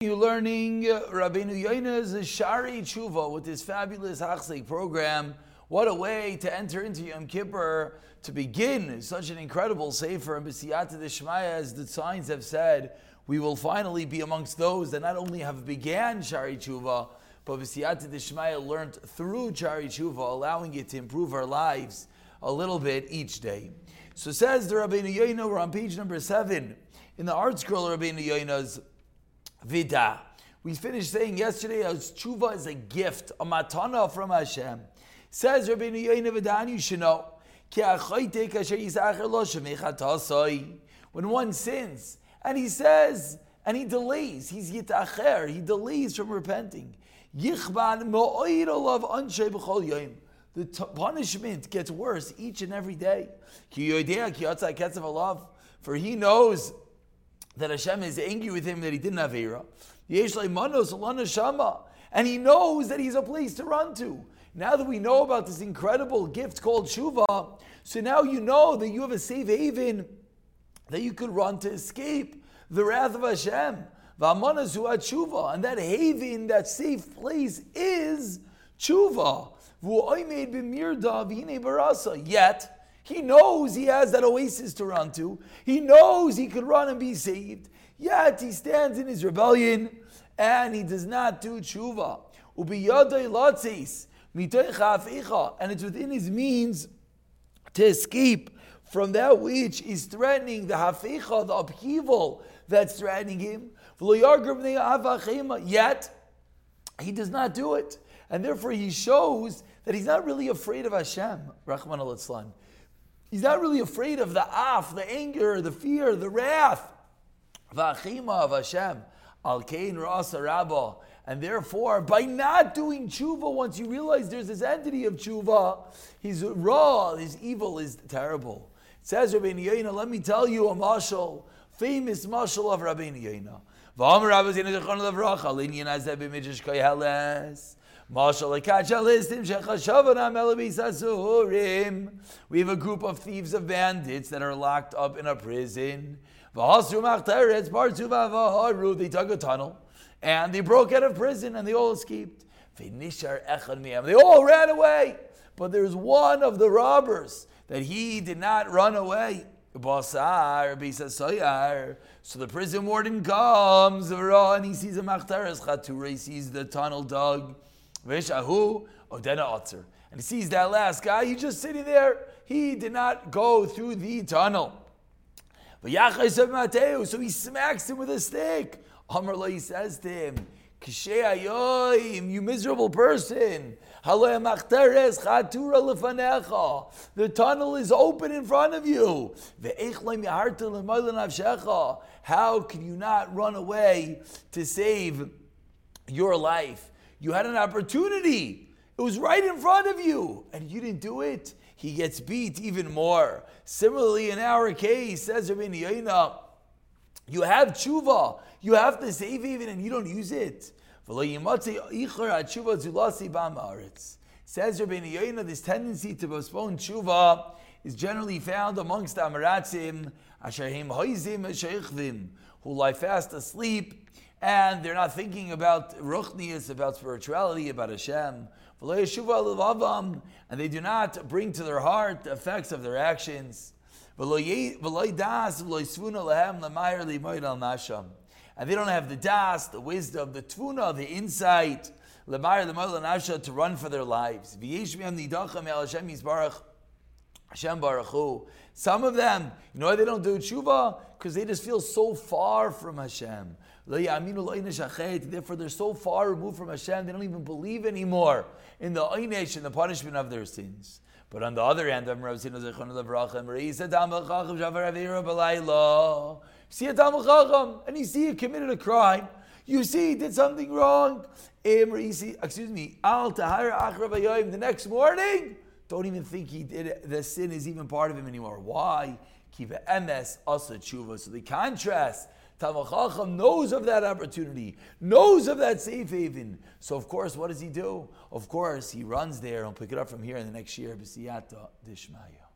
You learning uh, Rabbeinu Yoina's Sharei Tshuva with his fabulous Hachzek program. What a way to enter into Yom Kippur to begin such an incredible sefer and B'siyata Deshmaya, as the signs have said. We will finally be amongst those that not only have began Sharei Tshuva, but B'siyata Deshmaya learned through Sharei Tshuva, allowing it to improve our lives a little bit each day. So says the Rabbeinu Yoina, we're on page number seven in the art ArtScroll Rabbeinu Yoina's vida. We finished saying yesterday as tshuva is a gift, a matana from Hashem. Says Rabbeinu Yoina Vidan, you should know. When one sins and he says and he delays, he's yitacher, he delays from repenting. The t- punishment gets worse each and every day. For he knows that Hashem is angry with him that he didn't have Era. And he knows that he's a place to run to. Now that we know about this incredible gift called Shuva, so now you know that you have a safe haven that you could run to escape the wrath of Hashem. And that haven, that safe place is Tshuva. Yet, he knows he has that oasis to run to. He knows he could run and be saved. Yet he stands in his rebellion and he does not do tshuva. And it's within his means to escape from that which is threatening the hafecha, the upheaval that's threatening him. Yet he does not do it. And therefore he shows that he's not really afraid of Hashem, Rahman al He's not really afraid of the af, the anger, the fear, the wrath. V'achima of Hashem. Al kain rabba. And therefore, by not doing tshuva, once you realize there's this entity of tshuva, he's raw, his evil is terrible. It says Rabbeinu Yoina, let me tell you a mashal, famous mashal of Rabbeinu Yoina. V'amar Rabbeinu Yoina zechon levracha, b'midrash koyeles. We have a group of thieves of bandits that are locked up in a prison. They dug a tunnel and they broke out of prison and they all escaped. They all ran away. But there's one of the robbers that he did not run away. So the prison warden comes and he sees a machtaras he sees the tunnel dug. Veshahu Odena Otzer. And he sees that last guy, he's just sitting there. He did not go through the tunnel. So he smacks him with a stick. Amr he says to him, you miserable person. The tunnel is open in front of you. How can you not run away to save your life? You had an opportunity. It was right in front of you, and you didn't do it. He gets beat even more. Similarly, in our case, says Rabbi Yaina, you have tshuva, you have to save even, and you don't use it. Says Rabbi Yaina, this tendency to postpone tshuva is generally found amongst the Amaratzim, Asherhim Hoizim, who lie fast asleep and they're not thinking about ruchnius, about spirituality, about Hashem. And they do not bring to their heart the effects of their actions. And they don't have the das, the wisdom, the tvuna, the insight, to run for their lives. Hashem Baruch Hu. Some of them, you know why they don't do tshuva? Because they just feel so far from Hashem. Therefore, they're so far removed from Hashem, they don't even believe anymore in the einish and the punishment of their sins. But on the other hand, see a Chacham, and you see he committed a crime. You see he did something wrong. Excuse me. The next morning, don't even think he did it. The sin is even part of him anymore. Why? Kiva emes asa tshuva. So the contrast. Talmid Chacham knows of that opportunity, knows of that safe haven. So of course, what does he do? Of course, he runs there and pick it up from here in the next year. B'siyata dishmaya.